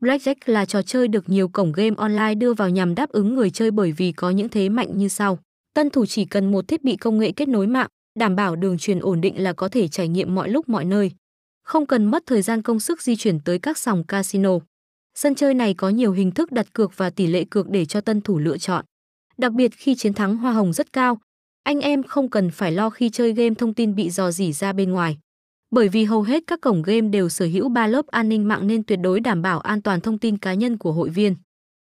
Blackjack là trò chơi được nhiều cổng game online đưa vào nhằm đáp ứng người chơi bởi vì có những thế mạnh như sau. Tân thủ chỉ cần một thiết bị công nghệ kết nối mạng, đảm bảo đường truyền ổn định là có thể trải nghiệm mọi lúc mọi nơi. Không cần mất thời gian công sức di chuyển tới các sòng casino. Sân chơi này có nhiều hình thức đặt cược và tỷ lệ cược để cho tân thủ lựa chọn. Đặc biệt khi chiến thắng hoa hồng rất cao, anh em không cần phải lo khi chơi game thông tin bị dò dỉ ra bên ngoài. Bởi vì hầu hết các cổng game đều sở hữu ba lớp an ninh mạng nên tuyệt đối đảm bảo an toàn thông tin cá nhân của hội viên.